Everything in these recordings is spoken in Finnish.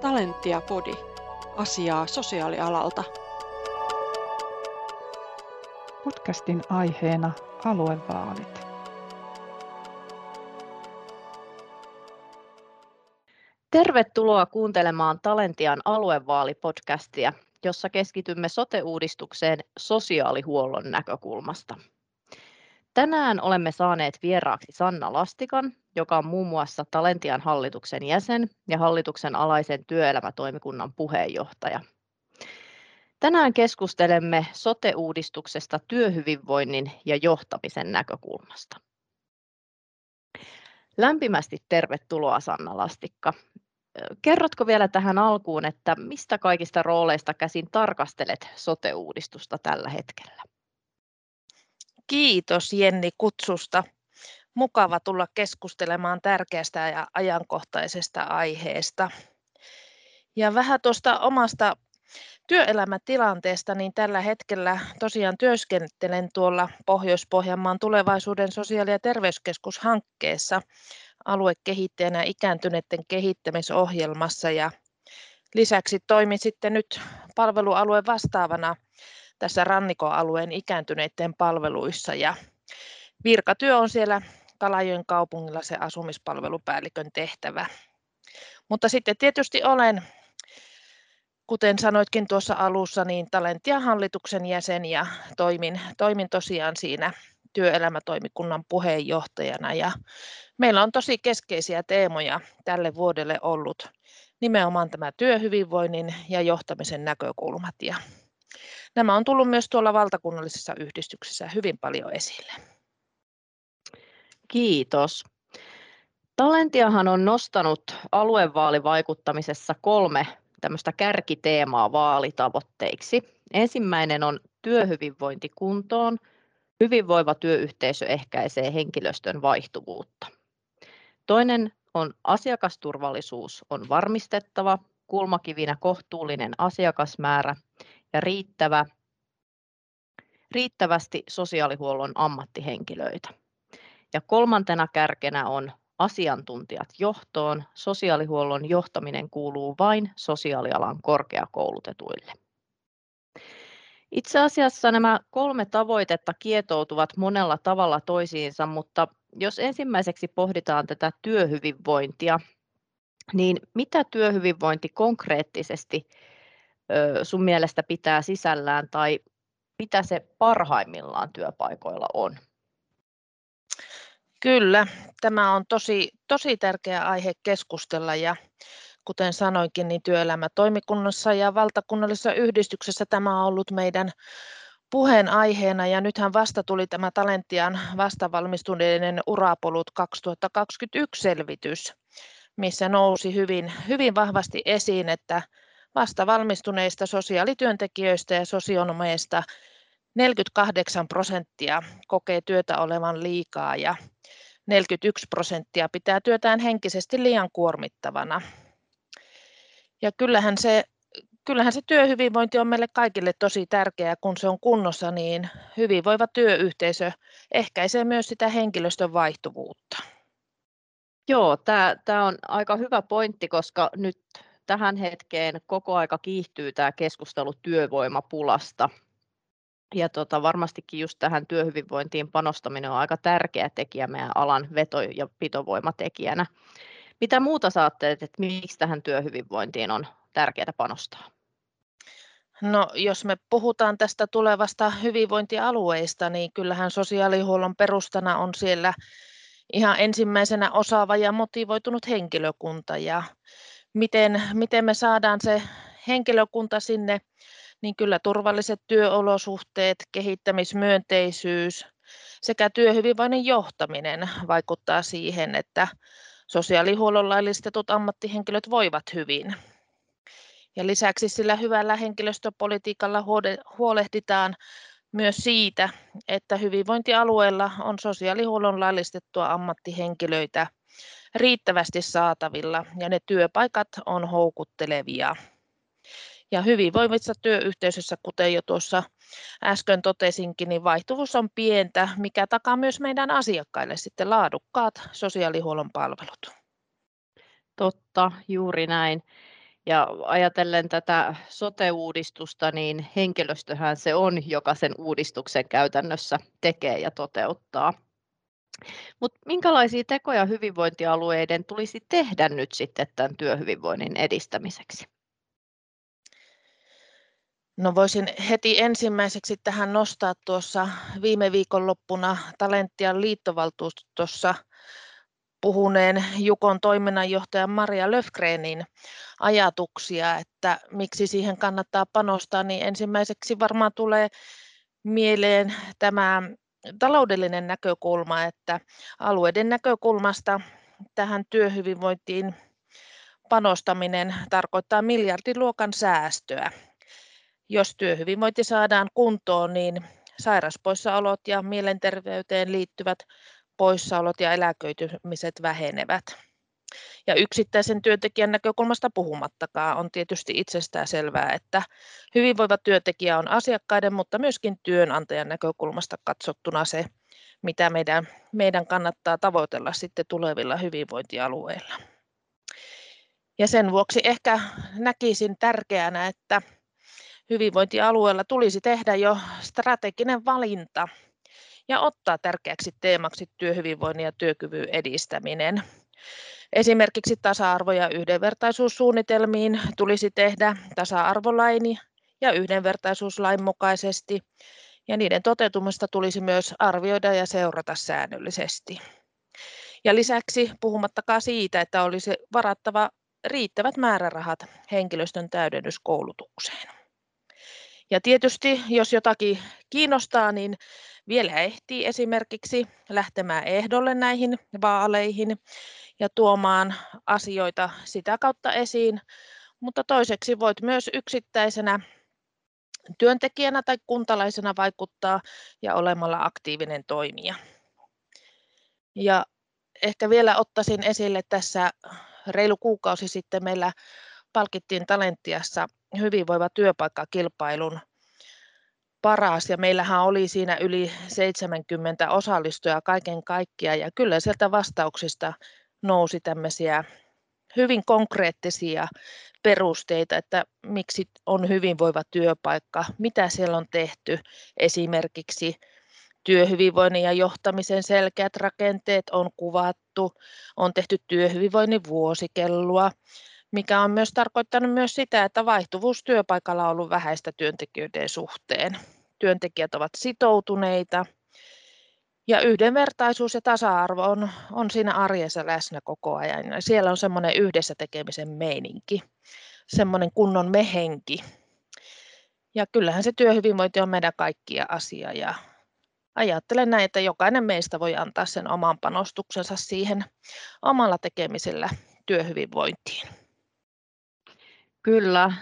Talentia Podi. Asiaa sosiaalialalta. Podcastin aiheena aluevaalit. Tervetuloa kuuntelemaan Talentian aluevaalipodcastia, jossa keskitymme sote-uudistukseen sosiaalihuollon näkökulmasta. Tänään olemme saaneet vieraaksi Sanna Lastikan, joka on muun muassa Talentian hallituksen jäsen ja hallituksen alaisen työelämätoimikunnan puheenjohtaja. Tänään keskustelemme sote-uudistuksesta työhyvinvoinnin ja johtamisen näkökulmasta. Lämpimästi tervetuloa Sanna Lastikka. Kerrotko vielä tähän alkuun, että mistä kaikista rooleista käsin tarkastelet sote-uudistusta tällä hetkellä? Kiitos Jenni kutsusta. Mukava tulla keskustelemaan tärkeästä ja ajankohtaisesta aiheesta. Ja vähän tuosta omasta työelämätilanteesta, niin tällä hetkellä tosiaan työskentelen tuolla Pohjois-Pohjanmaan tulevaisuuden sosiaali- ja terveyskeskushankkeessa aluekehittäjänä ikääntyneiden kehittämisohjelmassa ja lisäksi toimin sitten nyt palvelualueen vastaavana tässä rannikoalueen ikääntyneiden palveluissa ja virkatyö on siellä Kalajoen kaupungilla se asumispalvelupäällikön tehtävä. Mutta sitten tietysti olen, kuten sanoitkin tuossa alussa, niin Talentia hallituksen jäsen ja toimin, toimin tosiaan siinä työelämätoimikunnan puheenjohtajana. Ja meillä on tosi keskeisiä teemoja tälle vuodelle ollut nimenomaan tämä työhyvinvoinnin ja johtamisen näkökulmat. Ja nämä on tullut myös tuolla valtakunnallisessa yhdistyksessä hyvin paljon esille. Kiitos. Talentiahan on nostanut aluevaalivaikuttamisessa kolme tämmöistä kärkiteemaa vaalitavoitteiksi. Ensimmäinen on työhyvinvointi kuntoon. Hyvinvoiva työyhteisö ehkäisee henkilöstön vaihtuvuutta. Toinen on asiakasturvallisuus on varmistettava, kulmakivinä kohtuullinen asiakasmäärä ja riittävä, riittävästi sosiaalihuollon ammattihenkilöitä. Ja kolmantena kärkenä on asiantuntijat johtoon. Sosiaalihuollon johtaminen kuuluu vain sosiaalialan korkeakoulutetuille. Itse asiassa nämä kolme tavoitetta kietoutuvat monella tavalla toisiinsa, mutta jos ensimmäiseksi pohditaan tätä työhyvinvointia, niin mitä työhyvinvointi konkreettisesti sun mielestä pitää sisällään tai mitä se parhaimmillaan työpaikoilla on? Kyllä, tämä on tosi, tosi tärkeä aihe keskustella ja kuten sanoinkin, niin työelämätoimikunnassa ja valtakunnallisessa yhdistyksessä tämä on ollut meidän puheenaiheena ja nythän vasta tuli tämä Talentian vastavalmistuneiden urapolut 2021 selvitys, missä nousi hyvin, hyvin vahvasti esiin, että vasta valmistuneista sosiaalityöntekijöistä ja sosionomeista 48 prosenttia kokee työtä olevan liikaa ja 41 prosenttia pitää työtään henkisesti liian kuormittavana. Ja kyllähän se, kyllähän se työhyvinvointi on meille kaikille tosi tärkeää, kun se on kunnossa, niin hyvinvoiva työyhteisö ehkäisee myös sitä henkilöstön vaihtuvuutta. Joo, tämä on aika hyvä pointti, koska nyt tähän hetkeen koko aika kiihtyy tämä keskustelu työvoimapulasta. Ja tota, varmastikin just tähän työhyvinvointiin panostaminen on aika tärkeä tekijä meidän alan veto- ja pitovoimatekijänä. Mitä muuta saatte, että miksi tähän työhyvinvointiin on tärkeää panostaa? No, jos me puhutaan tästä tulevasta hyvinvointialueista, niin kyllähän sosiaalihuollon perustana on siellä ihan ensimmäisenä osaava ja motivoitunut henkilökunta. Ja miten, miten me saadaan se henkilökunta sinne, niin kyllä turvalliset työolosuhteet, kehittämismyönteisyys sekä työhyvinvoinnin johtaminen vaikuttaa siihen, että sosiaalihuollon laillistetut ammattihenkilöt voivat hyvin. Ja lisäksi sillä hyvällä henkilöstöpolitiikalla huolehditaan myös siitä, että hyvinvointialueella on sosiaalihuollon laillistettua ammattihenkilöitä riittävästi saatavilla ja ne työpaikat on houkuttelevia. Ja hyvinvoivissa työyhteisössä, kuten jo tuossa äsken totesinkin, niin vaihtuvuus on pientä, mikä takaa myös meidän asiakkaille sitten laadukkaat sosiaalihuollon palvelut. Totta, juuri näin. Ja ajatellen tätä sote-uudistusta, niin henkilöstöhän se on, joka sen uudistuksen käytännössä tekee ja toteuttaa. Mutta minkälaisia tekoja hyvinvointialueiden tulisi tehdä nyt sitten tämän työhyvinvoinnin edistämiseksi? No voisin heti ensimmäiseksi tähän nostaa tuossa viime viikonloppuna Talenttian liittovaltuustossa puhuneen Jukon toiminnanjohtajan Maria Löfgrenin ajatuksia, että miksi siihen kannattaa panostaa, niin ensimmäiseksi varmaan tulee mieleen tämä taloudellinen näkökulma, että alueiden näkökulmasta tähän työhyvinvointiin panostaminen tarkoittaa miljardiluokan säästöä. Jos työhyvinvointi saadaan kuntoon, niin sairaspoissaolot ja mielenterveyteen liittyvät poissaolot ja eläköitymiset vähenevät. Ja yksittäisen työntekijän näkökulmasta puhumattakaan on tietysti itsestään selvää, että hyvinvoiva työntekijä on asiakkaiden, mutta myöskin työnantajan näkökulmasta katsottuna se, mitä meidän, meidän kannattaa tavoitella sitten tulevilla hyvinvointialueilla. Ja sen vuoksi ehkä näkisin tärkeänä, että hyvinvointialueella tulisi tehdä jo strateginen valinta ja ottaa tärkeäksi teemaksi työhyvinvoinnin ja työkyvyn edistäminen. Esimerkiksi tasa-arvo- ja yhdenvertaisuussuunnitelmiin tulisi tehdä tasa-arvolaini ja yhdenvertaisuuslain mukaisesti, ja niiden toteutumista tulisi myös arvioida ja seurata säännöllisesti. Ja lisäksi puhumattakaan siitä, että olisi varattava riittävät määrärahat henkilöstön täydennyskoulutukseen. Ja tietysti, jos jotakin kiinnostaa, niin vielä ehtii esimerkiksi lähtemään ehdolle näihin vaaleihin ja tuomaan asioita sitä kautta esiin. Mutta toiseksi voit myös yksittäisenä työntekijänä tai kuntalaisena vaikuttaa ja olemalla aktiivinen toimija. Ja ehkä vielä ottaisin esille tässä reilu kuukausi sitten meillä palkittiin Talenttiassa hyvinvoiva työpaikkakilpailun paras ja meillähän oli siinä yli 70 osallistujaa kaiken kaikkiaan ja kyllä sieltä vastauksista nousi tämmöisiä hyvin konkreettisia perusteita, että miksi on hyvinvoiva työpaikka, mitä siellä on tehty esimerkiksi työhyvinvoinnin ja johtamisen selkeät rakenteet on kuvattu, on tehty työhyvinvoinnin vuosikellua, mikä on myös tarkoittanut myös sitä, että vaihtuvuus työpaikalla on ollut vähäistä työntekijöiden suhteen. Työntekijät ovat sitoutuneita ja yhdenvertaisuus ja tasa-arvo on, on siinä arjessa läsnä koko ajan. Ja siellä on semmoinen yhdessä tekemisen meininki, semmoinen kunnon mehenki. Ja kyllähän se työhyvinvointi on meidän kaikkia asia ja ajattelen näin, että jokainen meistä voi antaa sen oman panostuksensa siihen omalla tekemisellä työhyvinvointiin. Kyllä,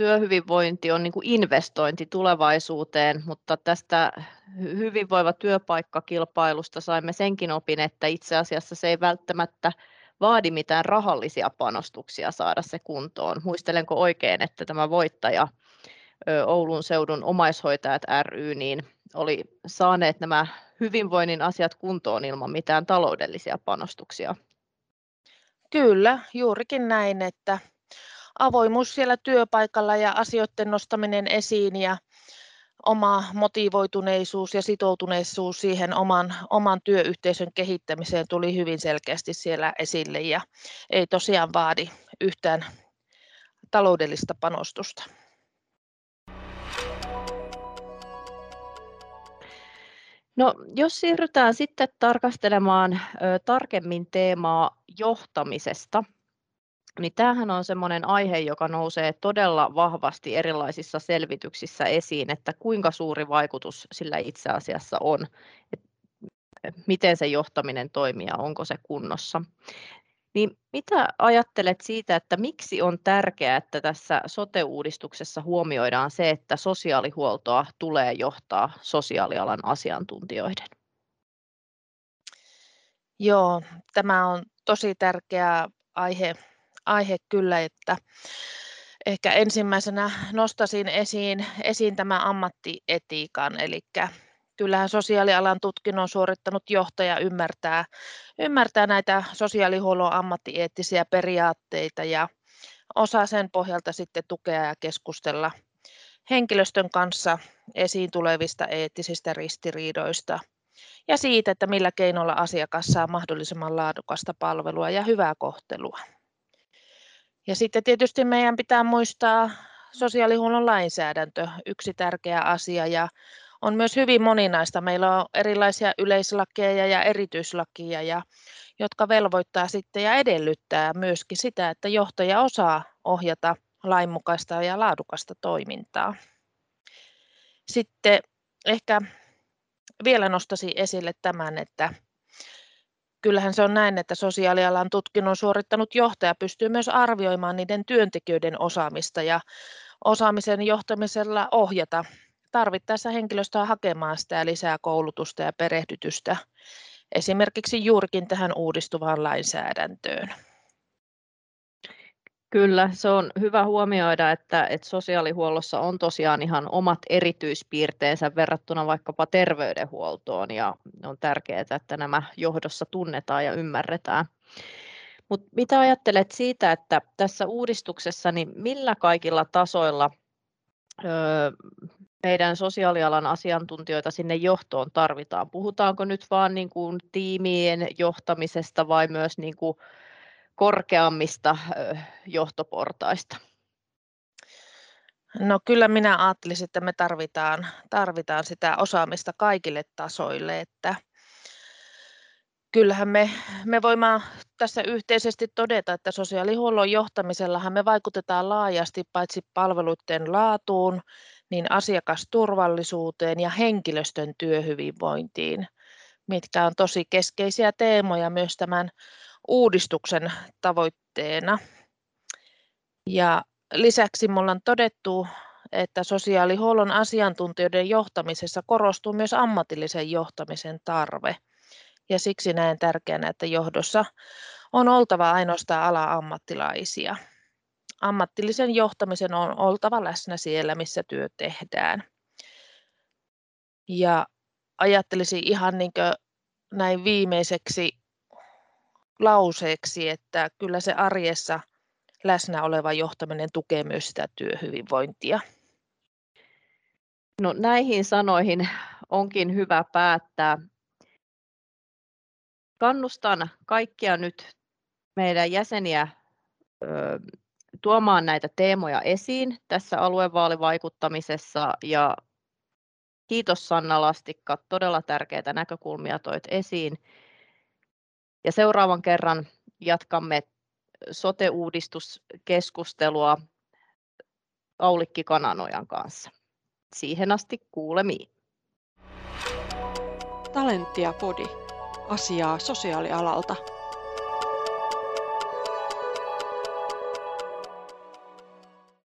työhyvinvointi on niin kuin investointi tulevaisuuteen, mutta tästä hyvinvoiva työpaikkakilpailusta saimme senkin opin, että itse asiassa se ei välttämättä vaadi mitään rahallisia panostuksia saada se kuntoon. Muistelenko oikein, että tämä voittaja Oulun seudun omaishoitajat ry niin oli saaneet nämä hyvinvoinnin asiat kuntoon ilman mitään taloudellisia panostuksia. Kyllä, juurikin näin, että avoimuus siellä työpaikalla ja asioiden nostaminen esiin ja oma motivoituneisuus ja sitoutuneisuus siihen oman, oman työyhteisön kehittämiseen tuli hyvin selkeästi siellä esille ja ei tosiaan vaadi yhtään taloudellista panostusta. No, jos siirrytään sitten tarkastelemaan tarkemmin teemaa johtamisesta, niin tämähän on semmoinen aihe, joka nousee todella vahvasti erilaisissa selvityksissä esiin, että kuinka suuri vaikutus sillä itse asiassa on, että miten se johtaminen toimii ja onko se kunnossa. Niin mitä ajattelet siitä, että miksi on tärkeää, että tässä sote-uudistuksessa huomioidaan se, että sosiaalihuoltoa tulee johtaa sosiaalialan asiantuntijoiden? Joo, tämä on tosi tärkeä aihe aihe kyllä, että ehkä ensimmäisenä nostasin esiin, esiin tämän ammattietiikan, eli kyllähän sosiaalialan tutkinnon suorittanut johtaja ymmärtää, ymmärtää näitä sosiaalihuollon ammattieettisiä periaatteita ja osaa sen pohjalta sitten tukea ja keskustella henkilöstön kanssa esiin tulevista eettisistä ristiriidoista ja siitä, että millä keinoilla asiakas saa mahdollisimman laadukasta palvelua ja hyvää kohtelua. Ja sitten tietysti meidän pitää muistaa sosiaalihuollon lainsäädäntö, yksi tärkeä asia ja on myös hyvin moninaista. Meillä on erilaisia yleislakeja ja erityislakia, ja, jotka velvoittaa sitten ja edellyttää myöskin sitä, että johtaja osaa ohjata lainmukaista ja laadukasta toimintaa. Sitten ehkä vielä nostaisin esille tämän, että kyllähän se on näin, että sosiaalialan tutkinnon suorittanut johtaja pystyy myös arvioimaan niiden työntekijöiden osaamista ja osaamisen johtamisella ohjata tarvittaessa henkilöstöä hakemaan sitä lisää koulutusta ja perehdytystä esimerkiksi juurikin tähän uudistuvaan lainsäädäntöön. Kyllä, se on hyvä huomioida, että, että sosiaalihuollossa on tosiaan ihan omat erityispiirteensä verrattuna vaikkapa terveydenhuoltoon ja on tärkeää, että nämä johdossa tunnetaan ja ymmärretään. Mutta mitä ajattelet siitä, että tässä uudistuksessa, niin millä kaikilla tasoilla öö, meidän sosiaalialan asiantuntijoita sinne johtoon tarvitaan? Puhutaanko nyt vain niin kuin tiimien johtamisesta vai myös niin kuin korkeammista johtoportaista? No kyllä minä ajattelisin, että me tarvitaan, tarvitaan sitä osaamista kaikille tasoille, että kyllähän me, me voimme tässä yhteisesti todeta, että sosiaalihuollon johtamisellahan me vaikutetaan laajasti paitsi palveluiden laatuun, niin asiakasturvallisuuteen ja henkilöstön työhyvinvointiin, mitkä on tosi keskeisiä teemoja myös tämän uudistuksen tavoitteena. Ja lisäksi minulla on todettu, että sosiaalihuollon asiantuntijoiden johtamisessa korostuu myös ammatillisen johtamisen tarve. Ja siksi näen tärkeänä, että johdossa on oltava ainoastaan ala-ammattilaisia. Ammatillisen johtamisen on oltava läsnä siellä, missä työ tehdään. Ja ajattelisin ihan niin näin viimeiseksi lauseeksi, että kyllä se arjessa läsnä oleva johtaminen tukee myös sitä työhyvinvointia. No näihin sanoihin onkin hyvä päättää. Kannustan kaikkia nyt meidän jäseniä ö, tuomaan näitä teemoja esiin tässä aluevaalivaikuttamisessa ja kiitos Sanna Lastikka, todella tärkeitä näkökulmia toit esiin. Ja seuraavan kerran jatkamme sote-uudistuskeskustelua Aulikki Kananojan kanssa. Siihen asti kuulemiin. Talenttia Podi. Asiaa sosiaalialalta.